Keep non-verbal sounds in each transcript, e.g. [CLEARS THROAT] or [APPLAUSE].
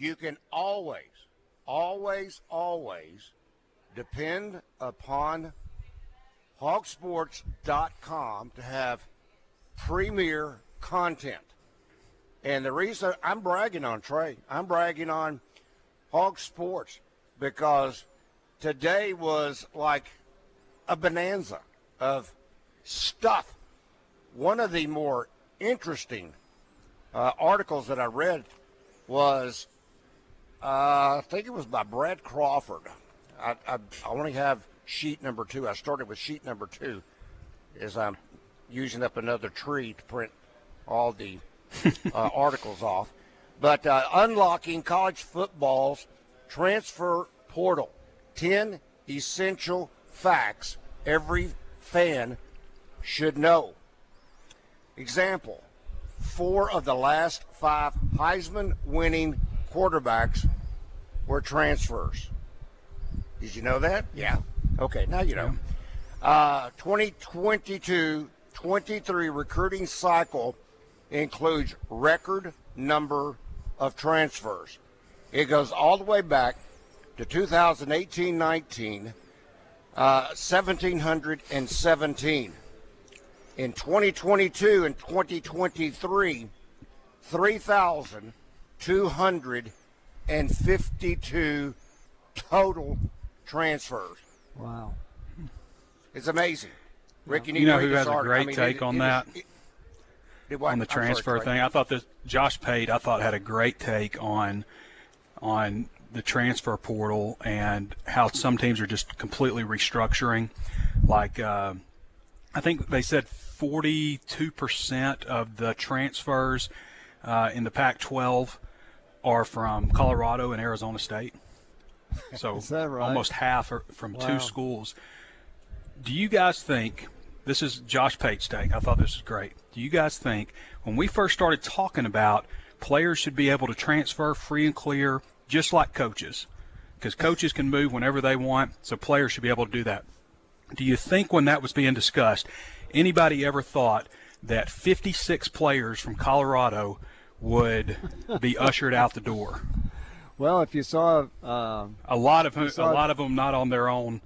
You can always, always, always depend upon hogsports.com to have premier content. And the reason I'm bragging on Trey, I'm bragging on Hog Sports because today was like a bonanza of stuff. One of the more interesting uh, articles that I read was, uh, I think it was by Brad Crawford. I, I, I only have sheet number two. I started with sheet number two as I'm using up another tree to print all the [LAUGHS] uh, articles off. But uh, unlocking college football's transfer portal 10 essential facts every fan should know. Example four of the last five Heisman winning quarterbacks were transfers. Did you know that? Yeah. Okay, now you know. Uh, 2022 23 recruiting cycle includes record number of transfers. It goes all the way back to 2018 19, uh, 1,717. In 2022 and 2023, 3,252 total transfers. Wow. It's amazing. Rick, you need You know to read who this has a great I mean, take it- on it that? is- it- it- on the I'm sorry, transfer thing. I thought that Josh Pate, I thought had a great take on on the transfer portal and how some teams are just completely restructuring. Like uh, I think they said 42 percent of the transfers uh, in the Pac-12 are from Colorado and Arizona State. So [LAUGHS] right? almost half are from Wow. two schools. Do you guys think this is Josh Pate's take? I thought this was great. Do you guys think when we first started talking about players should be able to transfer free and clear, just like coaches, because coaches can move whenever they want, so players should be able to do that. Do you think when that was being discussed, anybody ever thought that 56 players from Colorado would be ushered out the door? Well, if you saw, um, A lot of a saw- lot of them not on their own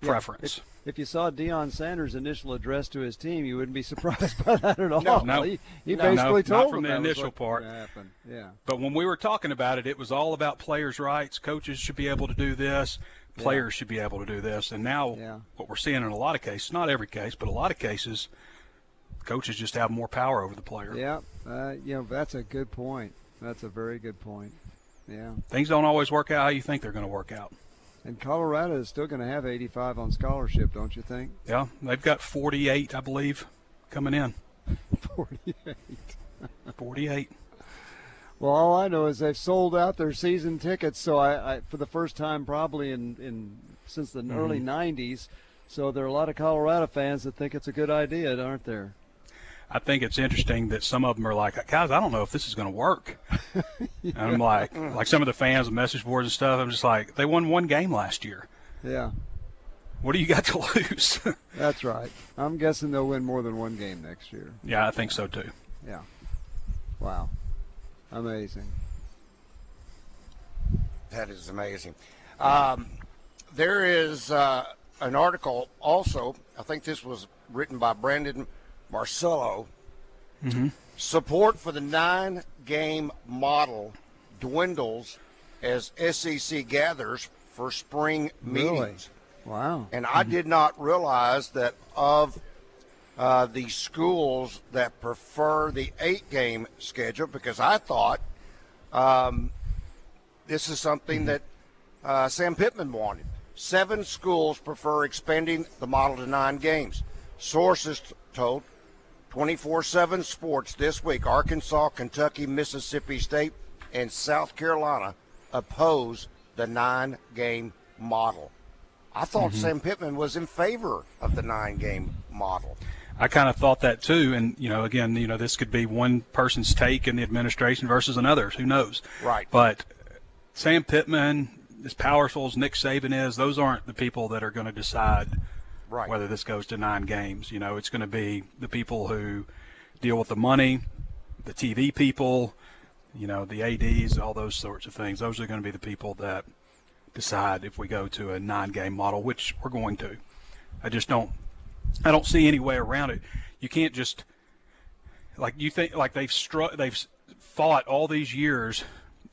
Yeah, preference. if you saw Deion Sanders' initial address to his team, you wouldn't be [LAUGHS] surprised by that at all. No. No. he, he No. basically No, not told from the initial part. gonna. Yeah. But when we were talking about it, it was all about players' rights. Coaches should be able to do this. Players should be able to do this. And now, Yeah. what we're seeing in a lot of cases, not every case, but a lot of cases, coaches just have more power over the player. Yeah. Uh, you know, that's a good point. That's a very good point. Yeah. Things don't always work out how you think they're going to work out. And Colorado is still going to have 85 on scholarship, don't you think? Yeah, they've got 48, I believe, coming in. [LAUGHS] 48. [LAUGHS] 48. Well, all I know is they've sold out their season tickets. So I, I for the first time probably in, in since the early '90s. So there are a lot of Colorado fans that think it's a good idea, aren't there? I think it's interesting that some of them are like, guys, I don't know if this is going to work. [LAUGHS] And I'm like, like some of the fans and message boards and stuff. I'm just like, they won one game last year. Yeah, What do you got to lose? [LAUGHS] that's right. I'm guessing they'll win more than one game next year. yeah, I think so too. Yeah. Wow. Amazing. That is amazing. Um, there is uh, an article also, I think this was written by Brandon Marcello. Support for the nine game model dwindles as SEC gathers for spring Really? meetings. Wow. And I did not realize that of uh, the schools that prefer the eight game schedule, because I thought um, this is something that uh, Sam Pittman wanted. Seven schools prefer expanding the model to nine games. Sources t- told 24 7 Sports this week Arkansas, Kentucky, Mississippi State, and South Carolina oppose the nine game model. I thought Mm-hmm. Sam Pittman was in favor of the nine game model. I kind of thought that too, and you know, again, you know, this could be one person's take in the administration versus another's. Who knows? Right. But Sam Pittman, as powerful as Nick Saban is, those aren't the people that are going to decide Right. whether this goes to nine games. You know, it's going to be the people who deal with the money, the TV people, you know, the ads, all those sorts of things. Those are going to be the people that decide if we go to a nine-game model, which we're going to. I just don't. I don't see any way around it. You can't just like you think like they've struck they've fought all these years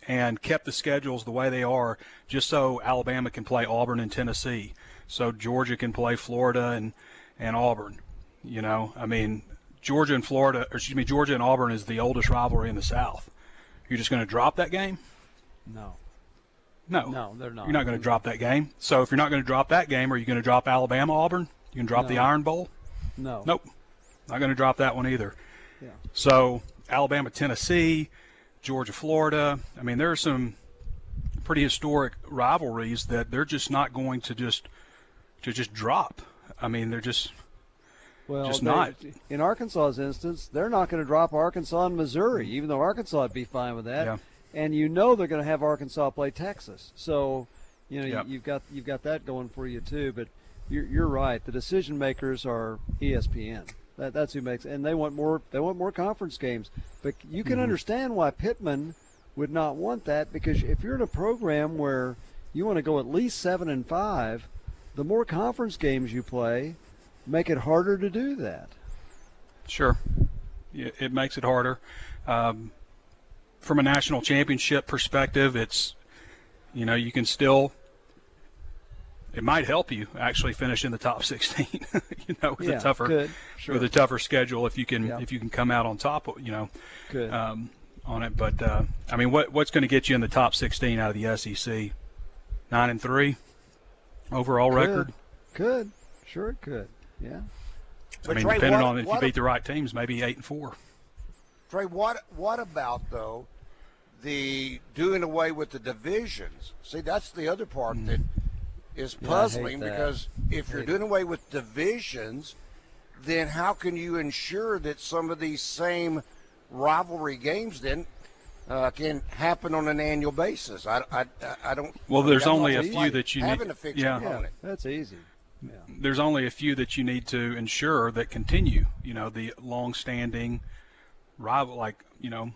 and kept the schedules the way they are just so Alabama can play Auburn and Tennessee, so Georgia can play Florida and and Auburn. You know, I mean, Georgia and Florida, or excuse me, Georgia and Auburn is the oldest rivalry in the South. You're just going to drop that game? No. No, No, they're not. You're not going to drop that game. So if you're not going to drop that game, are you going to drop Alabama Auburn? You can drop the Iron Bowl? No. Nope, not going to drop that one either. Yeah. So Alabama, Tennessee, Georgia, Florida. I mean, there are some pretty historic rivalries that they're just not going to just to just drop. I mean, they're just Well, Just they- not. In Arkansas's instance, they're not going to drop Arkansas and Missouri, mm. even though Arkansas would be fine with that. Yeah. And you know they're going to have Arkansas play Texas, so you know Yep. you've got you've got that going for you too. But you're, you're right. The decision makers are ESPN. That, that's who makes, and they want more. They want more conference games. But you can mm-hmm. understand why Pittman would not want that because if you're in a program where you want to go at least seven and five, the more conference games you play, make it harder to do that. Sure. It makes it harder. Um, from a national championship perspective, it's, you know, you can still, it might help you actually finish in the top [LAUGHS] 16, you know, with Yeah, a tougher. Sure. with a tougher schedule if you can, Yeah. if you can come out on top, you know, Good. um, on it. But, uh, I mean, what, what's going to get you in the top 16 out of the SEC? Nine and three overall Could. record. Could. Sure it could. Yeah. I mean, Trey, depending what- on if you what beat the right teams, maybe eight and four. Trey, what what about though the doing away with the divisions? See, that's the other part that is Mm. Yeah, puzzling that. because if you're Hate doing away with divisions, then how can you ensure that some of these same rivalry games then uh, can happen on an annual basis? I, I, I don't. Well, I mean, there's that's only a few like that you need- having a fixed yeah. Yeah. opponent. That's easy. Yeah. there's only a few that you need to ensure that continue. You know, the long-standing rival, like you know,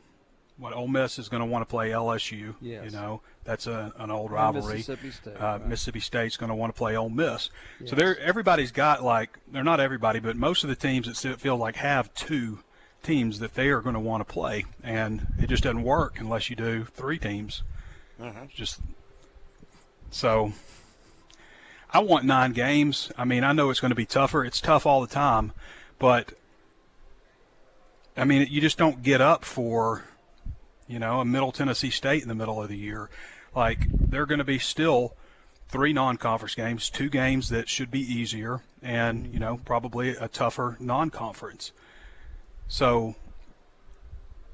what Ole Miss is going to want to play LSU. Yes. You know, that's a, an old And rivalry. Mississippi State, Uh, right. Mississippi State's going to want to play Ole Miss. Yes. So there, everybody's got like they're not everybody, but most of the teams that feel like have two teams that they are going to want to play, and it just doesn't work unless you do three teams. Mm-hmm. Just so. I want nine games. I mean, I know it's going to be tougher. It's tough all the time, but I mean, you just don't get up for, you know, a Middle Tennessee State in the middle of the year. Like they're going to be still three non-conference games, two games that should be easier, and you know, probably a tougher non-conference. So,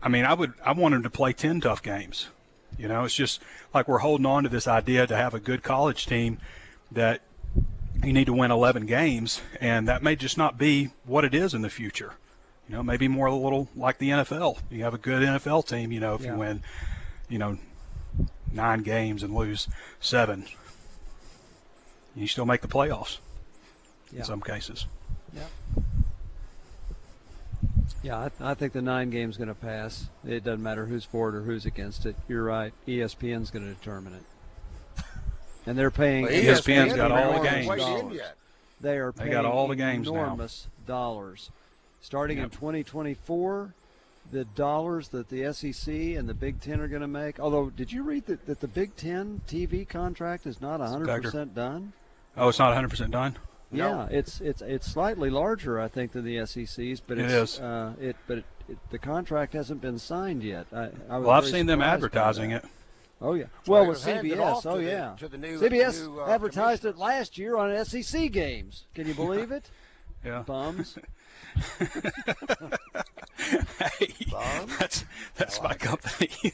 I mean, I would I want them to play ten tough games. You know, it's just like we're holding on to this idea to have a good college team that you need to win 11 games, and that may just not be what it is in the future. You know, maybe more a little like the NFL. You have a good NFL team, you know, if Yeah. you win, you know, nine games and lose seven, you still make the playoffs Yeah. in some cases. Yeah. Yeah, I, I think the nine game's going to pass. It doesn't matter who's for it or who's against it. You're right. ESPN's going to determine it, and they're paying. But ESPN's ESPN got all the games. weighed in Dollars. yet. They are They paying got all the games now. enormous dollars. Starting in 2024, the dollars that the SEC and the Big Ten are going to make. Although, did you read that, that the Big Ten TV contract is not 100% done? Oh, it's not 100% done. No. Yeah, it's it's it's slightly larger, I think, than the SEC's, but It it's. Uh, it but it, it, the contract hasn't been signed yet. I, I was Well, I've seen them advertising it. Oh yeah. Well, Well, with CBS. Oh the- yeah. to the new- CBS new, uh, advertised it last year on SEC games. Can you [LAUGHS] believe it? Yeah. Bums. [LAUGHS] hey, that's that's my company. [LAUGHS]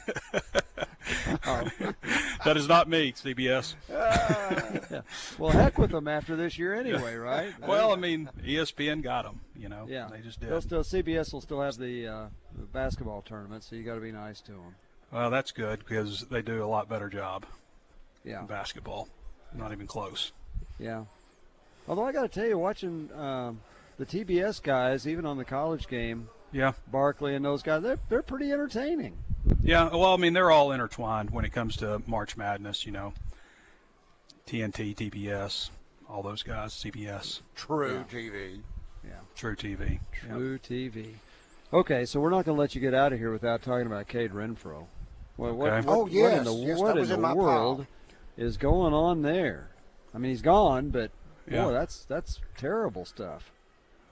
that is not me, CBS. Uh, [LAUGHS] yeah. Well, heck with them after this year anyway, right? [LAUGHS] well, I mean, ESPN got them. You know, yeah, they just did. They'll still CBS will still have the, uh, the basketball tournament, so you got to be nice to them. Well, that's good because they do a lot better job. Yeah. basketball, not even close. Yeah. Although I got to tell you, watching um, the TBS guys, even on the college game, yeah, Barkley and those guys, they're they're pretty entertaining. Yeah, well, I mean, they're all intertwined when it comes to March Madness. You know, TNT, TBS, all those guys, CBS, True yeah. TV, yeah, True TV, True yep. TV. Okay, so we're not going to let you get out of here without talking about Cade Renfro. Well, what, okay. what, oh yes, what in the, yes, what in the world pile. is going on there? I mean, he's gone, but yeah. boy, that's that's terrible stuff.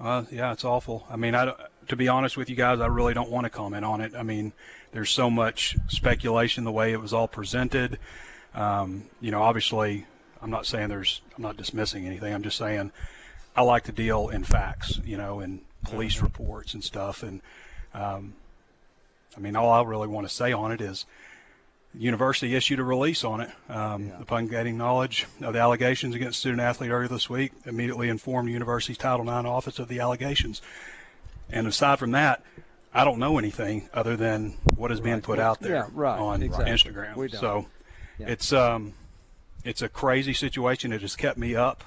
Uh, yeah, it's awful. I mean, I, to be honest with you guys, I really don't want to comment on it. I mean, there's so much speculation the way it was all presented. Um, you know, obviously, I'm not saying there's, I'm not dismissing anything. I'm just saying I like to deal in facts, you know, in police mm-hmm. reports and stuff. And um, I mean, all I really want to say on it is university issued a release on it. Um, yeah. Upon getting knowledge of the allegations against student athlete earlier this week, immediately informed the university's Title IX office of the allegations. And aside from that, I don't know anything other than what is being put out there yeah, right. on exactly. Instagram. So yeah. it's um, it's a crazy situation. It has kept me up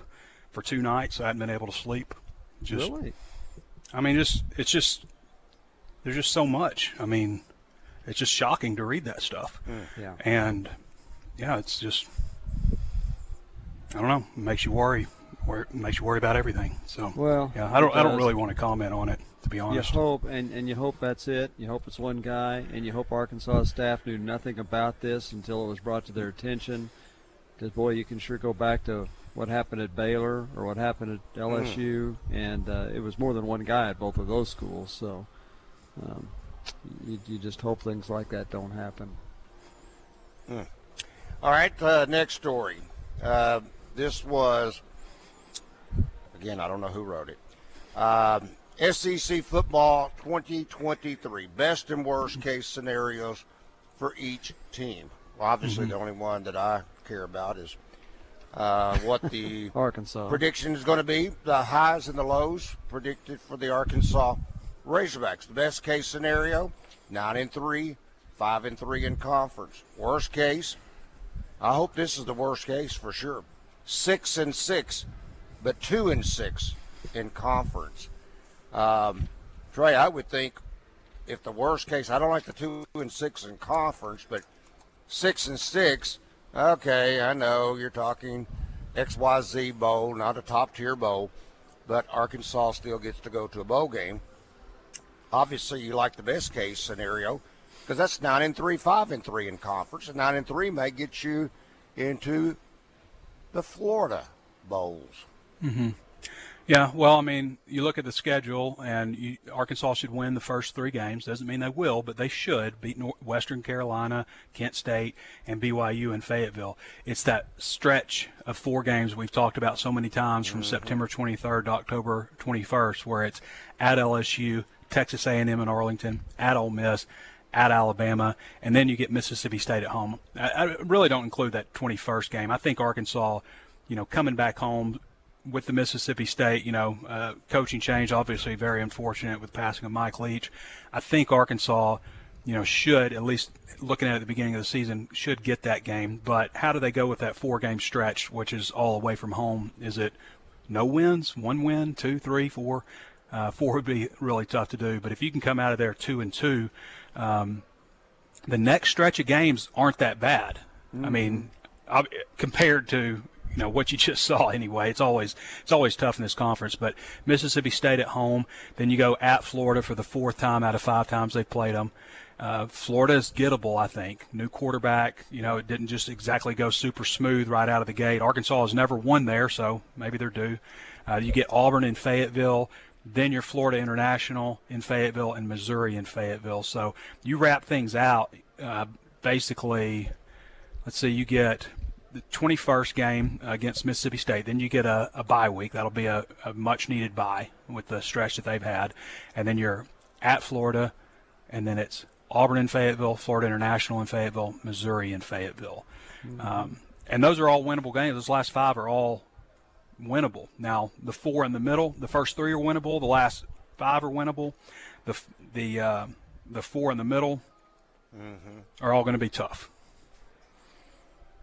for two nights. I haven't been able to sleep. Just, really? I mean, just it's just there's just so much. I mean, it's just shocking to read that stuff. Mm, yeah. And yeah, it's just I don't know. It makes you worry. It makes you worry about everything. So well, yeah, I don't. I don't really want to comment on it to be honest. You hope, and, and you hope that's it. You hope it's one guy, and you hope Arkansas staff knew nothing about this until it was brought to their attention. Because boy, you can sure go back to what happened at Baylor or what happened at LSU, mm. and uh, it was more than one guy at both of those schools. So um, you, you, just hope things like that don't happen. Mm. All right, uh, next story. Uh, this was again, I don't know who wrote it. Um, SEC football 2023, best and worst case scenarios for each team. Well, obviously, mm-hmm. the only one that I care about is uh, what the [LAUGHS] Arkansas prediction is going to be, the highs and the lows predicted for the Arkansas Razorbacks. The best case scenario, nine and three, five and three in conference. Worst case, I hope this is the worst case for sure. Six and six, but two and six in conference. Um, Trey, I would think if the worst case, I don't like the two and six in conference, but six and six, okay, I know you're talking XYZ bowl, not a top tier bowl, but Arkansas still gets to go to a bowl game. Obviously, you like the best case scenario because that's nine and three, five and three in conference, and nine and three may get you into the Florida bowls. Mm-hmm. Yeah, well, I mean, you look at the schedule, and you, Arkansas should win the first three games. Doesn't mean they will, but they should beat North, Western Carolina, Kent State, and BYU in Fayetteville. It's that stretch of four games we've talked about so many times from mm-hmm. September 23rd to October 21st, where it's at LSU, Texas A&M in Arlington, at Ole Miss, at Alabama, and then you get Mississippi State at home. I, I really don't include that 21st game. I think Arkansas, you know, coming back home with the Mississippi State, you know, uh, coaching change, obviously very unfortunate with passing of Mike Leach. I think Arkansas, you know, should at least looking at, at the beginning of the season should get that game. But how do they go with that four-game stretch, which is all away from home? Is it no wins, one win, two, three, four? Uh, four would be really tough to do. But if you can come out of there two and two, um, the next stretch of games aren't that bad. Mm-hmm. I mean, compared to you know what you [LAUGHS] just saw anyway. It's always it's always tough in this conference. But Mississippi State at home, then you go at Florida for the fourth time out of five times they've played them. Uh, Florida is gettable, I think. New quarterback, you know, it didn't just exactly go super smooth right out of the gate. Arkansas has never won there, so maybe they're due. Uh, you get Auburn in Fayetteville, then your Florida International in Fayetteville, and Missouri in Fayetteville. So you wrap things out. Uh, basically, let's see, you get the 21st game against Mississippi State. Then you get a, a bye week. That'll be a, a much needed bye with the stretch that they've had. And then you're at Florida, and then it's Auburn in Fayetteville, Florida International in Fayetteville, Missouri in Fayetteville. Mm-hmm. Um, and those are all winnable games. Those last five are all winnable. Now, the four in the middle, the first three are winnable. The last five are winnable. The the uh, the four in the middle mm-hmm. are all going to be tough.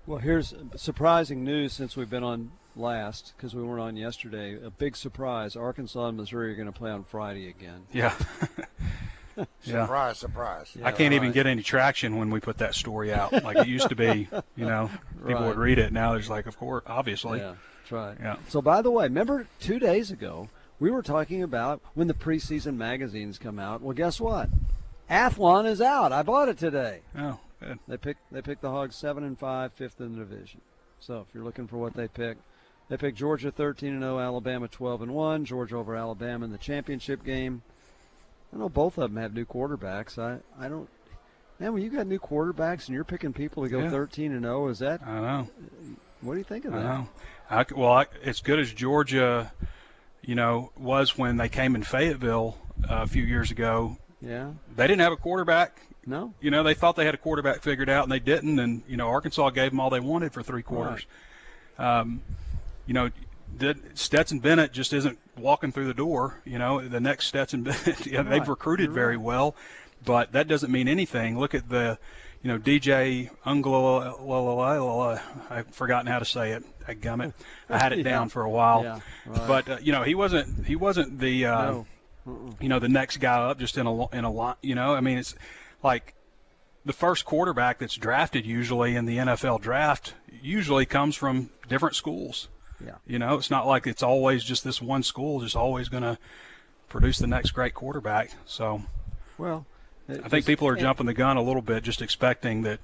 Well, here's surprising news since we've been on last because we weren't on yesterday. A big surprise: Arkansas and Missouri are going to play on Friday again. Yeah. [LAUGHS] [LAUGHS] yeah. Surprise, surprise. Yeah, I can't right. even get any traction when we put that story out. Like it used to be, you know, [LAUGHS] people right. would read it. Now there's like, of course, obviously. Yeah, that's right. Yeah. So, by the way, remember two days ago we were talking about when the preseason magazines come out. Well, guess what? Athlon is out. I bought it today. Oh, good. They picked they picked the Hogs seven and five, fifth in the division. So if you're looking for what they picked, they picked Georgia 13 and 0, Alabama 12 and 1, Georgia over Alabama in the championship game. I know both of them have new quarterbacks. I I don't. Man, when you got new quarterbacks and you're picking people to go yeah. 13 and 0, is that? I know. What do you think of I that? Know. I, well, I, as good as Georgia, you know, was when they came in Fayetteville uh, a few years ago. Yeah. They didn't have a quarterback. No. You know, they thought they had a quarterback figured out, and they didn't. And you know, Arkansas gave them all they wanted for three quarters. Right. Um, you know, Stetson Bennett just isn't walking through the door. You know, the next Stetson [LAUGHS] Bennett, yeah, right. they've recruited You're very right. well, but that doesn't mean anything. Look at the, you know, DJ Ungla. I've forgotten how to say it. I gummit. I had it [LAUGHS] down for a while, yeah, right. but uh, you know, he wasn't. He wasn't the. Uh, no. You know, the next guy up, just in a in a lot. You know, I mean, it's like the first quarterback that's drafted usually in the NFL draft usually comes from different schools. Yeah. You know, it's not like it's always just this one school just always going to produce the next great quarterback. So, well, I think people are jumping the gun a little bit, just expecting that,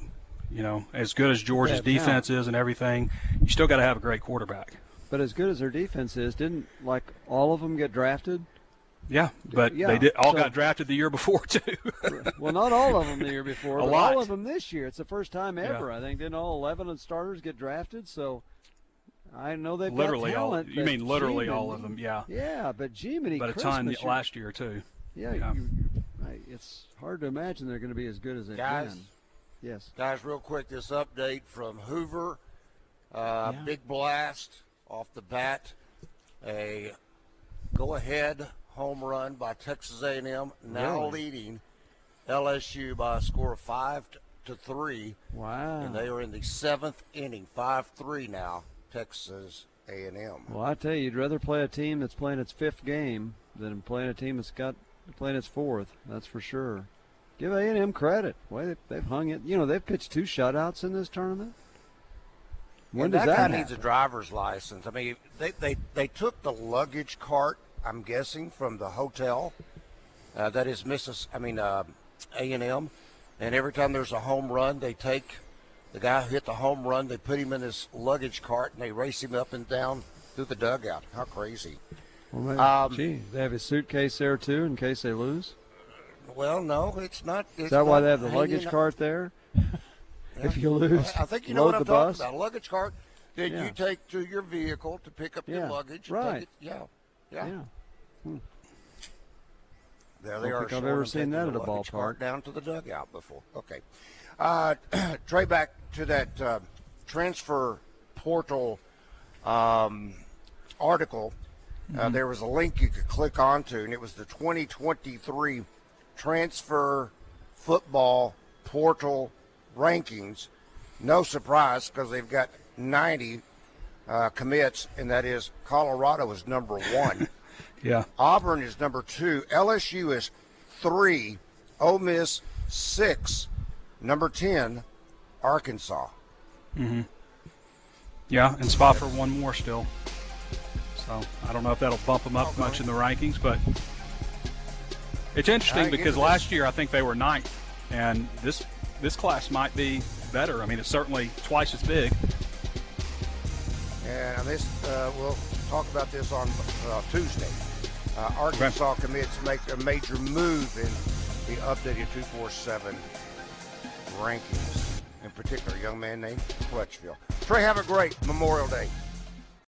you know, as good as Georgia's defense is and everything, you still got to have a great quarterback. But as good as their defense is, didn't like all of them get drafted? Yeah, but yeah, they did all so, got drafted the year before too. [LAUGHS] well, not all of them the year before, [LAUGHS] a but lot. all of them this year. It's the first time ever. Yeah. I think didn't all eleven of the starters get drafted? So I know they've literally got talent, all. You mean literally all of them? Yeah. Yeah, but Jiminy but a ton last year too. Yeah, yeah. You, it's hard to imagine they're going to be as good as they've guys, been. Yes, guys. Real quick, this update from Hoover. Uh, yeah. Big blast off the bat. A go-ahead home run by Texas A&M, now really? leading LSU by a score of five to three. Wow! And they are in the seventh inning, five-three now. Texas A&M. Well, I tell you, you'd rather play a team that's playing its fifth game than playing a team that's got playing its fourth. That's for sure. Give A&M credit. Way they've hung it. You know, they've pitched two shutouts in this tournament. When and does that, that guy needs a driver's license. I mean, they, they, they took the luggage cart, I'm guessing, from the hotel. Uh, that is Mrs. I mean, uh, A&M. And every time there's a home run, they take – the guy who hit the home run, they put him in his luggage cart and they race him up and down through the dugout. How crazy! Well, maybe, um, gee, they have his suitcase there too in case they lose. Well, no, it's not. It's Is that not why they have the luggage cart there? [LAUGHS] if you lose, I think you know what I'm talking about. A luggage cart that yeah. you take to your vehicle to pick up yeah. your luggage. Right. It, yeah. Yeah. yeah. Hmm. There they are. I've ever seen that at a ballpark. Down to the dugout before. Okay. Uh, [CLEARS THROAT] Trey, back to that uh, transfer portal um, article. Uh, mm-hmm. there was a link you could click onto, and it was the 2023 transfer football portal rankings. No surprise because they've got 90 uh, commits, and that is Colorado is number one. [LAUGHS] yeah. Auburn is number two. LSU is three. Ole Miss six. Number 10, Arkansas. Mm-hmm. Yeah, and spot for one more still. So I don't know if that'll bump them up okay. much in the rankings, but it's interesting because last year I think they were ninth, and this this class might be better. I mean, it's certainly twice as big. And this, uh, we'll talk about this on uh, Tuesday. Uh, Arkansas okay. commits make a major move in the updated 247 rankings. In particular, a young man named Crutchfield. Trey, have a great Memorial Day.